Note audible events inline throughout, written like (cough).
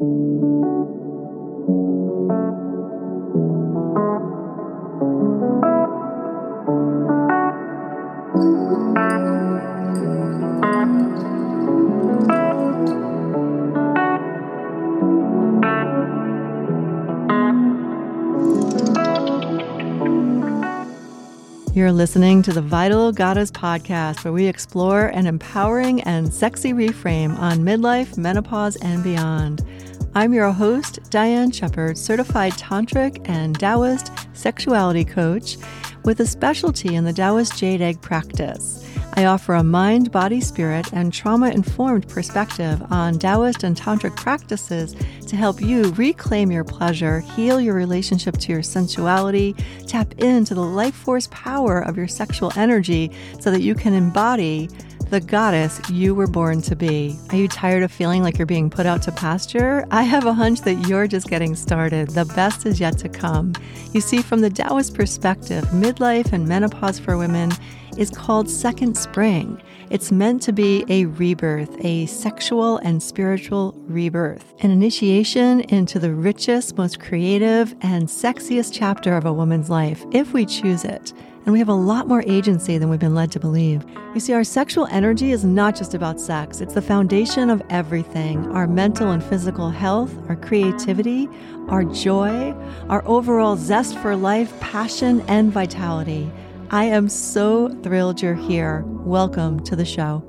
thank you You're listening to the Vital Goddess podcast, where we explore an empowering and sexy reframe on midlife, menopause, and beyond. I'm your host, Diane Shepard, certified tantric and Taoist sexuality coach with a specialty in the Taoist jade egg practice. I offer a mind, body, spirit, and trauma informed perspective on Taoist and Tantric practices to help you reclaim your pleasure, heal your relationship to your sensuality, tap into the life force power of your sexual energy so that you can embody the goddess you were born to be. Are you tired of feeling like you're being put out to pasture? I have a hunch that you're just getting started. The best is yet to come. You see, from the Taoist perspective, midlife and menopause for women is called Second Spring. It's meant to be a rebirth, a sexual and spiritual rebirth, an initiation into the richest, most creative, and sexiest chapter of a woman's life, if we choose it. And we have a lot more agency than we've been led to believe. You see, our sexual energy is not just about sex, it's the foundation of everything our mental and physical health, our creativity, our joy, our overall zest for life, passion, and vitality. I am so thrilled you're here. Welcome to the show.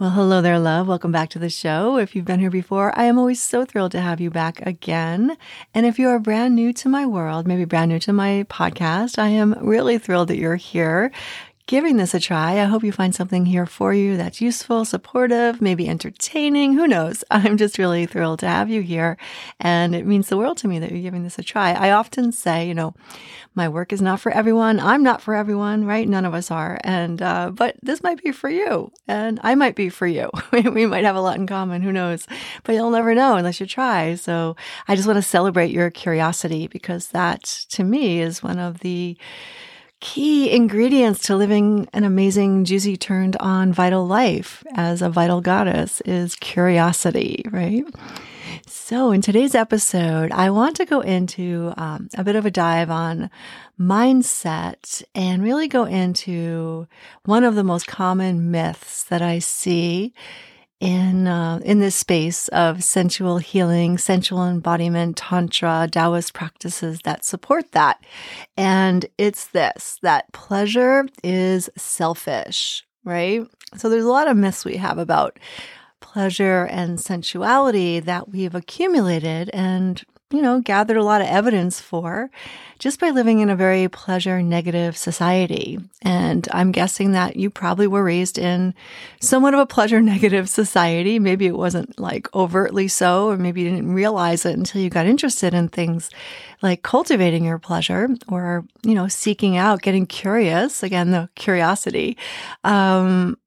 Well, hello there, love. Welcome back to the show. If you've been here before, I am always so thrilled to have you back again. And if you are brand new to my world, maybe brand new to my podcast, I am really thrilled that you're here giving this a try. I hope you find something here for you that's useful, supportive, maybe entertaining. Who knows? (laughs) I'm just really thrilled to have you here. And it means the world to me that you're giving this a try. I often say, you know, my work is not for everyone. I'm not for everyone, right? None of us are. And, uh, but this might be for you and I might be for you. (laughs) we might have a lot in common. Who knows? But you'll never know unless you try. So I just want to celebrate your curiosity because that to me is one of the key ingredients to living an amazing, juicy, turned on vital life as a vital goddess is curiosity, right? So, in today's episode, I want to go into um, a bit of a dive on mindset and really go into one of the most common myths that I see in uh, in this space of sensual healing, sensual embodiment, tantra, Taoist practices that support that. And it's this that pleasure is selfish, right? So there's a lot of myths we have about pleasure and sensuality that we've accumulated and you know, gathered a lot of evidence for just by living in a very pleasure negative society. And I'm guessing that you probably were raised in somewhat of a pleasure (laughs) negative society. Maybe it wasn't like overtly so, or maybe you didn't realize it until you got interested in things like cultivating your pleasure or, you know, seeking out, getting curious. Again, the curiosity. Um,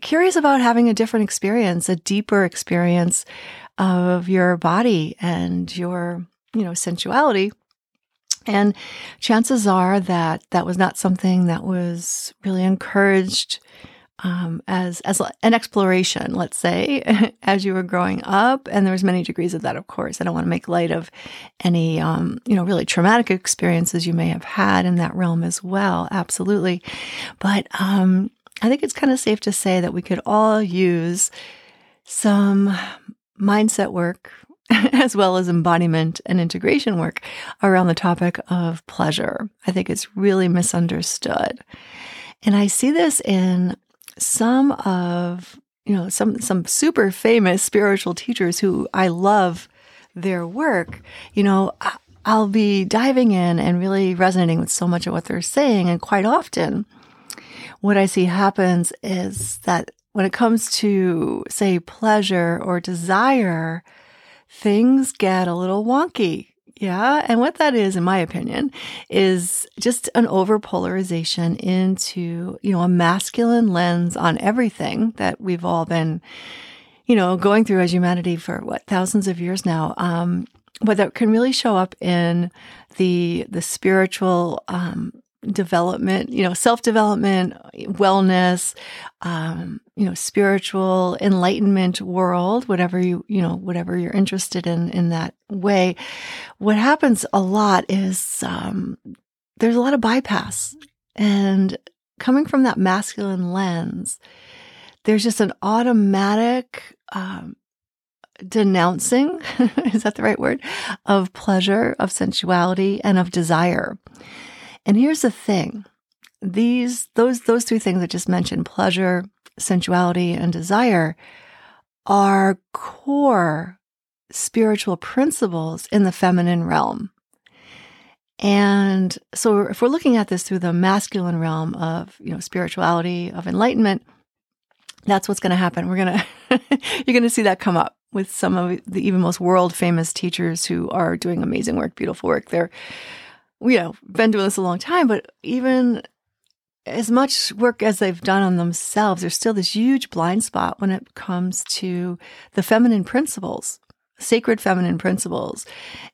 curious about having a different experience, a deeper experience of your body and your, you know, sensuality. And chances are that that was not something that was really encouraged um, as as an exploration, let's say, (laughs) as you were growing up. And there was many degrees of that, of course. I don't want to make light of any, um, you know, really traumatic experiences you may have had in that realm as well. Absolutely, but um, I think it's kind of safe to say that we could all use some mindset work (laughs) as well as embodiment and integration work around the topic of pleasure. I think it's really misunderstood. And I see this in some of, you know, some some super famous spiritual teachers who I love their work. You know, I'll be diving in and really resonating with so much of what they're saying and quite often what I see happens is that when it comes to, say, pleasure or desire, things get a little wonky. Yeah. And what that is, in my opinion, is just an overpolarization into, you know, a masculine lens on everything that we've all been, you know, going through as humanity for what, thousands of years now. Um, but that can really show up in the, the spiritual, um, development, you know, self development, wellness, um, you know, spiritual enlightenment world, whatever you, you know, whatever you're interested in in that way. What happens a lot is um, there's a lot of bypass. And coming from that masculine lens, there's just an automatic um, denouncing (laughs) is that the right word of pleasure of sensuality and of desire and here's the thing. These those those three things i just mentioned pleasure sensuality and desire are core spiritual principles in the feminine realm. And so if we're looking at this through the masculine realm of you know spirituality of enlightenment that's what's going to happen. We're going (laughs) to you're going to see that come up with some of the even most world famous teachers who are doing amazing work beautiful work. They're you know, been doing this a long time, but even as much work as they've done on themselves, there's still this huge blind spot when it comes to the feminine principles, sacred feminine principles.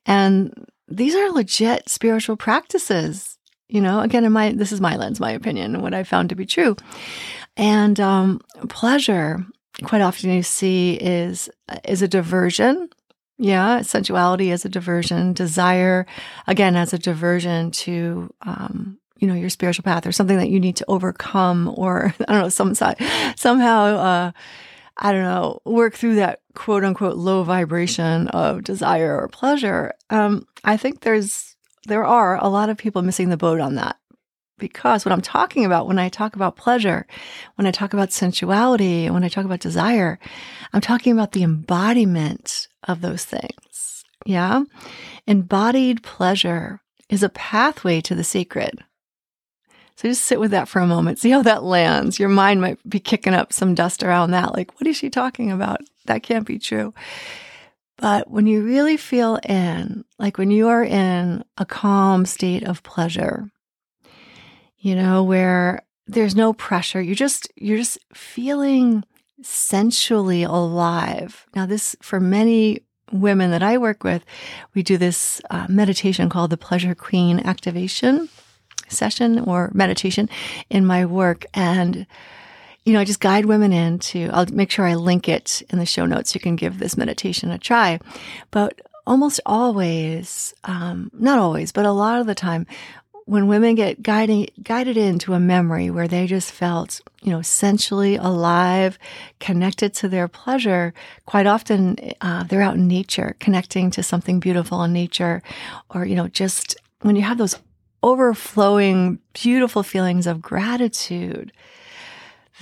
And these are legit spiritual practices. You know, again, in my this is my lens, my opinion, and what I found to be true. And um, pleasure, quite often you see is is a diversion yeah, sensuality as a diversion, desire, again, as a diversion to, um, you know, your spiritual path or something that you need to overcome or, (laughs) I don't know, some side, somehow, uh, I don't know, work through that quote unquote low vibration of desire or pleasure. Um, I think there's, there are a lot of people missing the boat on that because what I'm talking about when I talk about pleasure, when I talk about sensuality, when I talk about desire, I'm talking about the embodiment of those things. Yeah. Embodied pleasure is a pathway to the sacred. So just sit with that for a moment. See how that lands. Your mind might be kicking up some dust around that. Like, what is she talking about? That can't be true. But when you really feel in, like when you are in a calm state of pleasure, you know, where there's no pressure. You're just, you're just feeling sensually alive. Now, this, for many women that I work with, we do this uh, meditation called the Pleasure Queen Activation session or meditation in my work. And, you know, I just guide women into, I'll make sure I link it in the show notes. You can give this meditation a try. But almost always, um, not always, but a lot of the time, when women get guiding, guided into a memory where they just felt, you know, sensually alive, connected to their pleasure, quite often uh, they're out in nature, connecting to something beautiful in nature, or, you know, just when you have those overflowing, beautiful feelings of gratitude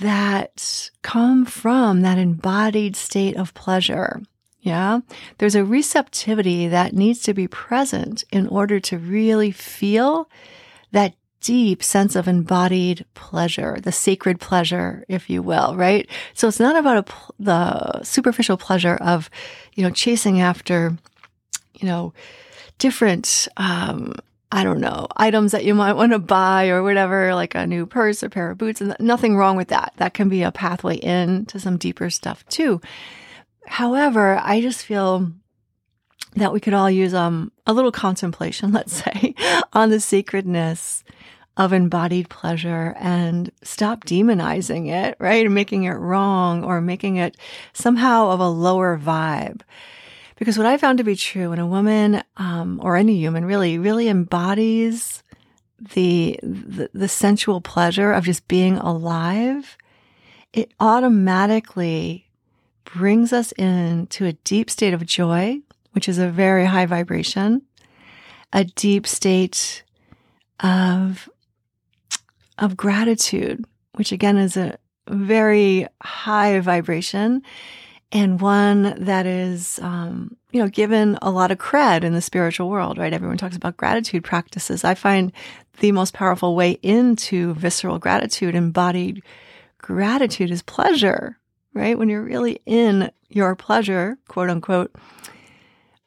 that come from that embodied state of pleasure. Yeah. There's a receptivity that needs to be present in order to really feel that deep sense of embodied pleasure, the sacred pleasure, if you will, right? So it's not about a, the superficial pleasure of, you know, chasing after, you know, different, um, I don't know, items that you might want to buy or whatever, like a new purse or pair of boots, and nothing wrong with that. That can be a pathway in to some deeper stuff too. However, I just feel that we could all use um, a little contemplation, (laughs) let's say, on the sacredness of embodied pleasure and stop demonizing it, right? Making it wrong or making it somehow of a lower vibe. Because what I found to be true when a woman, um, or any human really, really embodies the, the, the sensual pleasure of just being alive, it automatically brings us into a deep state of joy, which is a very high vibration, a deep state of, of gratitude, which again is a very high vibration and one that is, um, you know, given a lot of cred in the spiritual world, right? Everyone talks about gratitude practices. I find the most powerful way into visceral gratitude, embodied gratitude is pleasure, right? When you're really in your pleasure, quote unquote,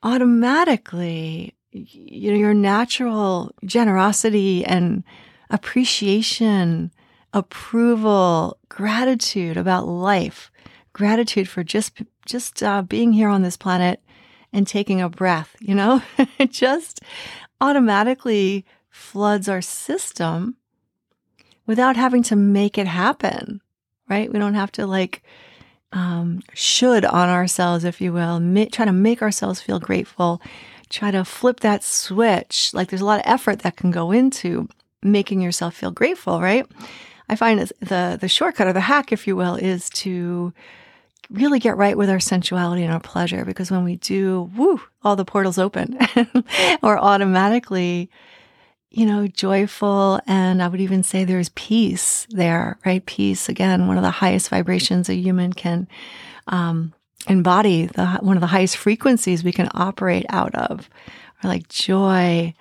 automatically, you know, your natural generosity and appreciation, approval, gratitude about life, gratitude for just, just uh, being here on this planet and taking a breath, you know, (laughs) it just automatically floods our system without having to make it happen, right? We don't have to like um, should on ourselves, if you will, ma- try to make ourselves feel grateful, try to flip that switch. Like there's a lot of effort that can go into making yourself feel grateful, right? I find the the shortcut or the hack, if you will, is to really get right with our sensuality and our pleasure because when we do, woo, all the portals open (laughs) or automatically you know, joyful. And I would even say there's peace there, right? Peace, again, one of the highest vibrations a human can um, embody, the, one of the highest frequencies we can operate out of, are like joy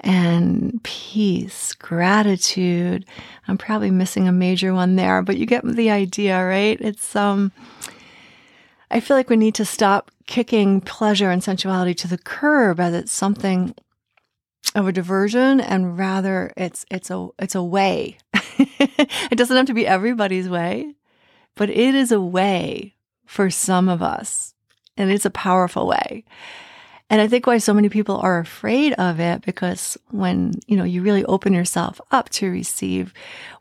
and peace, gratitude. I'm probably missing a major one there, but you get the idea, right? It's, um, I feel like we need to stop kicking pleasure and sensuality to the curb as it's something of a diversion and rather it's it's a it's a way. (laughs) it doesn't have to be everybody's way, but it is a way for some of us. And it's a powerful way. And I think why so many people are afraid of it because when, you know, you really open yourself up to receive,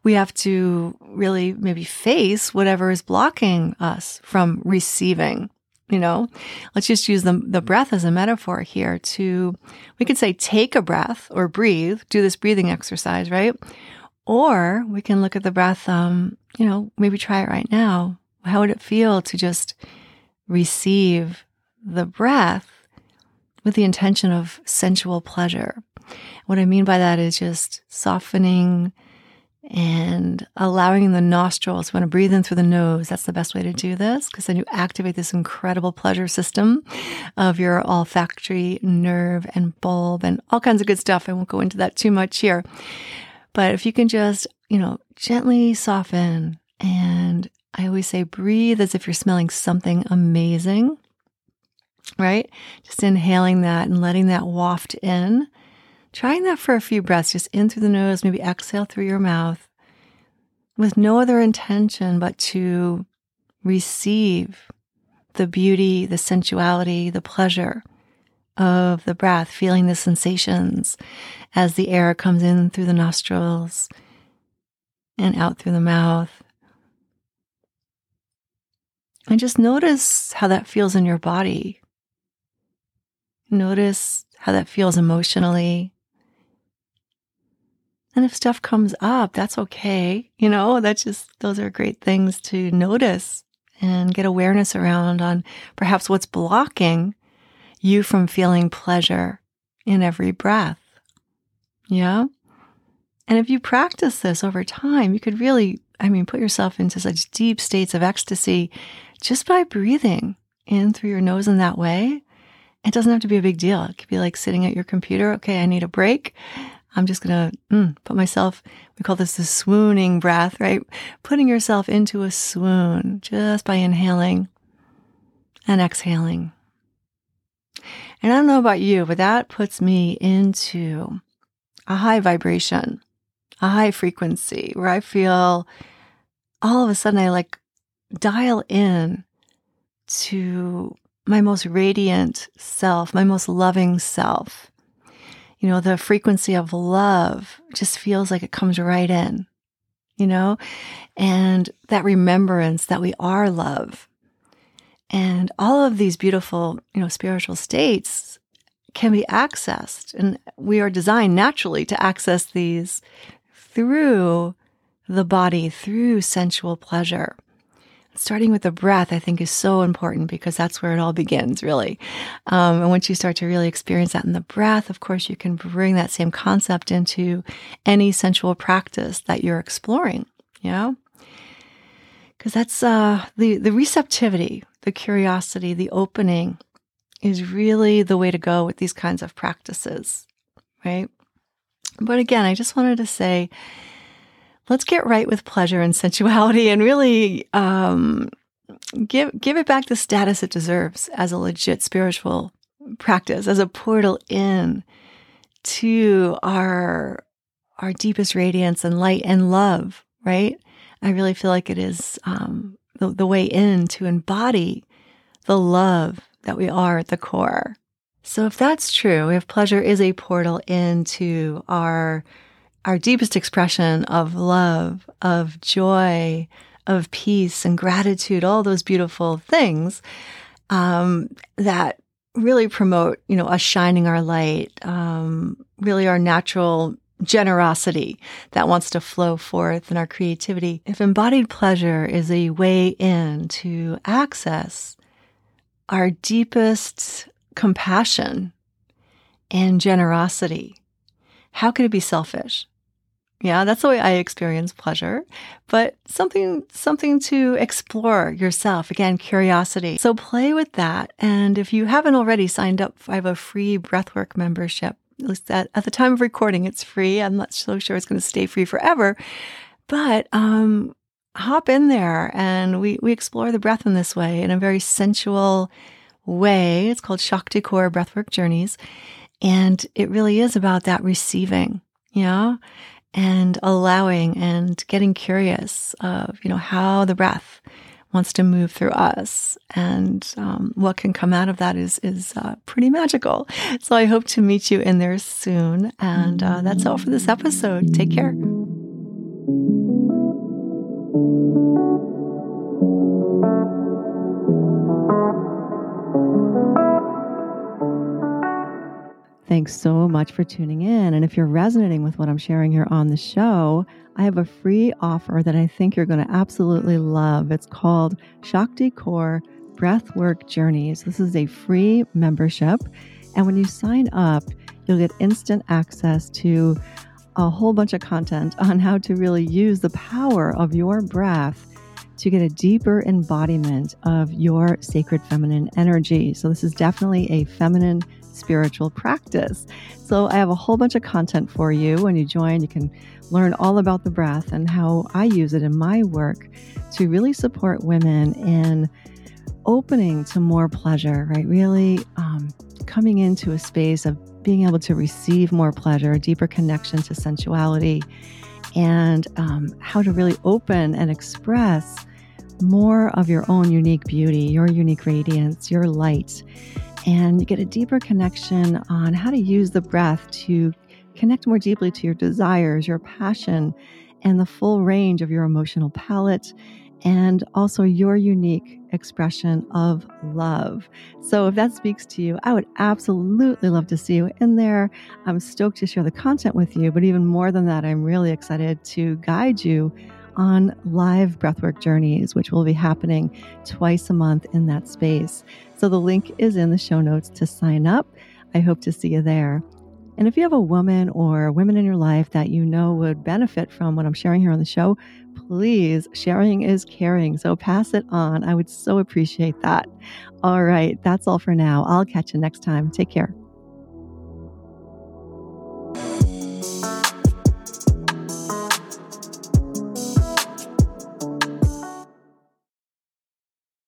we have to really maybe face whatever is blocking us from receiving you know let's just use the, the breath as a metaphor here to we could say take a breath or breathe do this breathing exercise right? Or we can look at the breath um you know maybe try it right now. How would it feel to just receive the breath with the intention of sensual pleasure? What i mean by that is just softening and allowing the nostrils. Want to breathe in through the nose. That's the best way to do this because then you activate this incredible pleasure system of your olfactory nerve and bulb and all kinds of good stuff. I won't go into that too much here. But if you can just, you know, gently soften and I always say breathe as if you're smelling something amazing, right? Just inhaling that and letting that waft in Trying that for a few breaths, just in through the nose, maybe exhale through your mouth with no other intention but to receive the beauty, the sensuality, the pleasure of the breath, feeling the sensations as the air comes in through the nostrils and out through the mouth. And just notice how that feels in your body. Notice how that feels emotionally. And if stuff comes up, that's okay. You know, that's just, those are great things to notice and get awareness around on perhaps what's blocking you from feeling pleasure in every breath. Yeah. And if you practice this over time, you could really, I mean, put yourself into such deep states of ecstasy just by breathing in through your nose in that way. It doesn't have to be a big deal. It could be like sitting at your computer. Okay, I need a break. I'm just going to mm, put myself, we call this the swooning breath, right? Putting yourself into a swoon just by inhaling and exhaling. And I don't know about you, but that puts me into a high vibration, a high frequency where I feel all of a sudden I like dial in to my most radiant self, my most loving self you know, the frequency of love just feels like it comes right in, you know, and that remembrance that we are love. And all of these beautiful, you know, spiritual states can be accessed. And we are designed naturally to access these through the body, through sensual pleasure starting with the breath, I think, is so important because that's where it all begins, really. Um, and once you start to really experience that in the breath, of course, you can bring that same concept into any sensual practice that you're exploring, you know? Because that's uh, the, the receptivity, the curiosity, the opening is really the way to go with these kinds of practices, right? But again, I just wanted to say, let's get right with pleasure and sensuality and really um, give give it back the status it deserves as a legit spiritual practice, as a portal in to our our deepest radiance and light and love. Right? I really feel like it is um, the, the way in to embody the love that we are at the core. So if that's true, if pleasure is a portal into our our deepest expression of love, of joy, of peace and gratitude, all those beautiful things um, that really promote, you know, us shining our light, um, really our natural generosity that wants to flow forth in our creativity. If embodied pleasure is a way in to access our deepest compassion and generosity, how could it be selfish? Yeah, that's the way I experience pleasure, but something something to explore yourself. Again, curiosity. So play with that. And if you haven't already signed up, I have a free breathwork membership. At least at, at the time of recording, it's free. I'm not so sure it's going to stay free forever, but um, hop in there and we we explore the breath in this way in a very sensual way. It's called Shakti Core Breathwork Journeys, and it really is about that receiving. You know, and allowing and getting curious of, you know, how the breath wants to move through us. And um, what can come out of that is is uh, pretty magical. So i hope to meet you in there soon. And uh, that's all for this episode. Take care Thanks so much for tuning in. And if you're resonating with what I'm sharing here on the show, I have a free offer that I think you're going to absolutely love. It's called Shakti Core Breathwork Journeys. This is a free membership. And when you sign up, you'll get instant access to a whole bunch of content on how to really use the power of your breath to get a deeper embodiment of your sacred feminine energy. So, this is definitely a feminine spiritual practice. So, I have a whole bunch of content for you. When you join, you can learn all about the breath and how I use it in my work to really support women in opening to more pleasure, right? Really um, coming into a space of being able to receive more pleasure, a deeper connection to sensuality, and um, how to really open and express more of your own unique beauty, your unique radiance, your light and you get a deeper connection on how to use the breath to connect more deeply to your desires, your passion, and the full range of your emotional palette, and also your unique expression of love. So, if that speaks to you, I would absolutely love to see you in there. I'm stoked to share the content with you, but even more than that, I'm really excited to guide you on live breathwork journeys, which will be happening twice a month in that space. So the link is in the show notes to sign up. I hope to see you there. And if you have a woman or women in your life that you know would benefit from what I'm sharing here on the show, please, sharing is caring. So pass it on. I would so appreciate that. All right, that's all for now. I'll catch you next time. Take care.